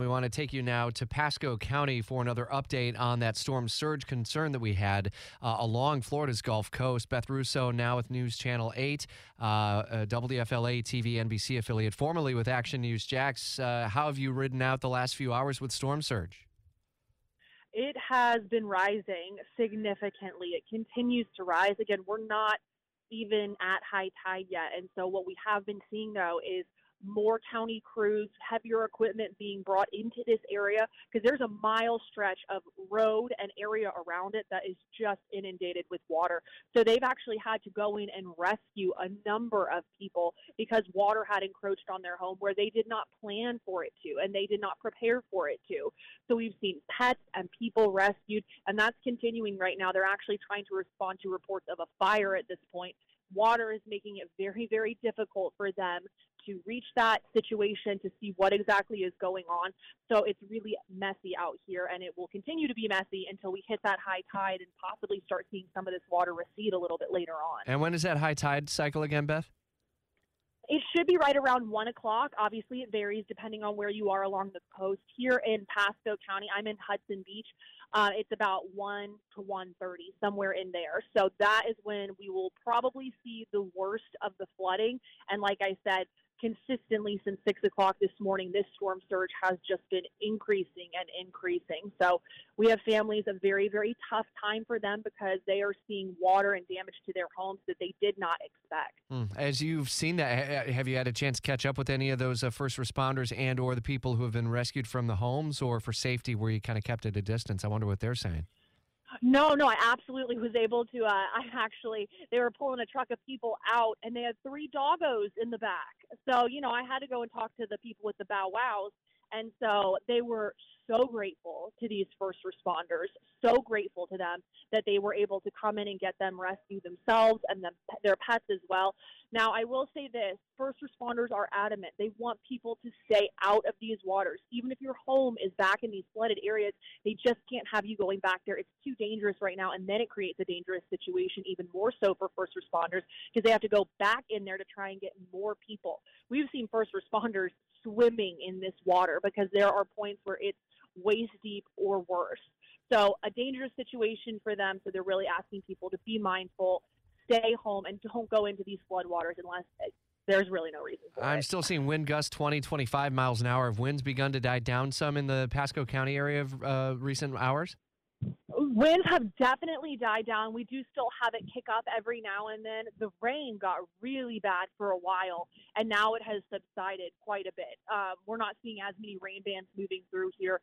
We want to take you now to Pasco County for another update on that storm surge concern that we had uh, along Florida's Gulf Coast. Beth Rousseau now with News Channel 8, uh, uh, WFLA TV NBC affiliate, formerly with Action News Jax. Uh, how have you ridden out the last few hours with storm surge? It has been rising significantly. It continues to rise. Again, we're not even at high tide yet. And so what we have been seeing though is more county crews, heavier equipment being brought into this area because there's a mile stretch of road and area around it that is just inundated with water. So they've actually had to go in and rescue a number of people because water had encroached on their home where they did not plan for it to and they did not prepare for it to. So we've seen pets and people rescued and that's continuing right now. They're actually trying to respond to reports of a fire at this point water is making it very, very difficult for them to reach that situation to see what exactly is going on. So it's really messy out here, and it will continue to be messy until we hit that high tide and possibly start seeing some of this water recede a little bit later on. And when is that high tide cycle again, Beth? It should be right around one o'clock. Obviously, it varies depending on where you are along the coast. Here in Pasco County, I'm in Hudson Beach. Uh, it's about one to one thirty, somewhere in there. So that is when we will probably see the worst of the flooding. And like I said, consistently since six o'clock this morning, this storm surge has just been increasing and increasing. So we have families a very, very tough time for them because they are seeing water and damage to their homes that they did not expect. Mm. As you've seen that, have you had a chance to catch up with any of those uh, first responders and or the people who have been rescued from the homes or for safety where you kind of kept at a distance? I wonder what they're saying. No, no, I absolutely was able to. Uh, I actually, they were pulling a truck of people out, and they had three doggos in the back. So, you know, I had to go and talk to the people with the bow wows, and so they were so grateful to these first responders, so grateful to them that they were able to come in and get them rescued themselves and them, their pets as well. Now, I will say this first responders are adamant. They want people to stay out of these waters. Even if your home is back in these flooded areas, they just can't have you going back there. It's too dangerous right now, and then it creates a dangerous situation even more so for first responders because they have to go back in there to try and get more people. We've seen first responders swimming in this water because there are points where it's waist deep or worse. So, a dangerous situation for them. So, they're really asking people to be mindful, stay home, and don't go into these floodwaters unless there's really no reason I'm it. still seeing wind gusts 20, 25 miles an hour. Have winds begun to die down some in the Pasco County area of uh, recent hours? Winds have definitely died down. We do still have it kick up every now and then. The rain got really bad for a while, and now it has subsided quite a bit. Um, we're not seeing as many rain bands moving through here.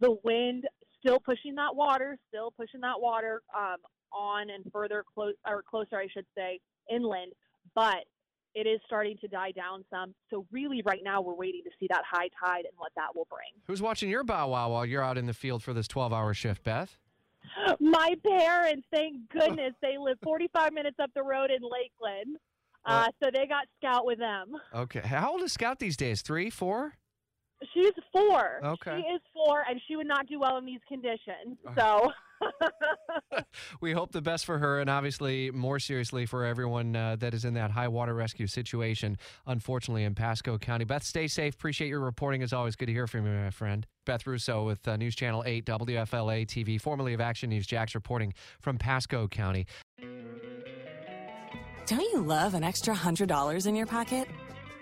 The wind still pushing that water, still pushing that water um, on and further close or closer, I should say, inland. But it is starting to die down some. So really, right now, we're waiting to see that high tide and what that will bring. Who's watching your bow wow while you're out in the field for this 12-hour shift, Beth? My parents, thank goodness, they live 45 minutes up the road in Lakeland. Uh, so they got Scout with them. Okay. How old is Scout these days? Three, four? She's four. Okay. She is four, and she would not do well in these conditions. So. we hope the best for her, and obviously, more seriously, for everyone uh, that is in that high water rescue situation, unfortunately, in Pasco County. Beth, stay safe. Appreciate your reporting as always. Good to hear from you, my friend. Beth Rousseau with uh, News Channel 8 WFLA TV, formerly of Action News Jax, reporting from Pasco County. Don't you love an extra $100 in your pocket?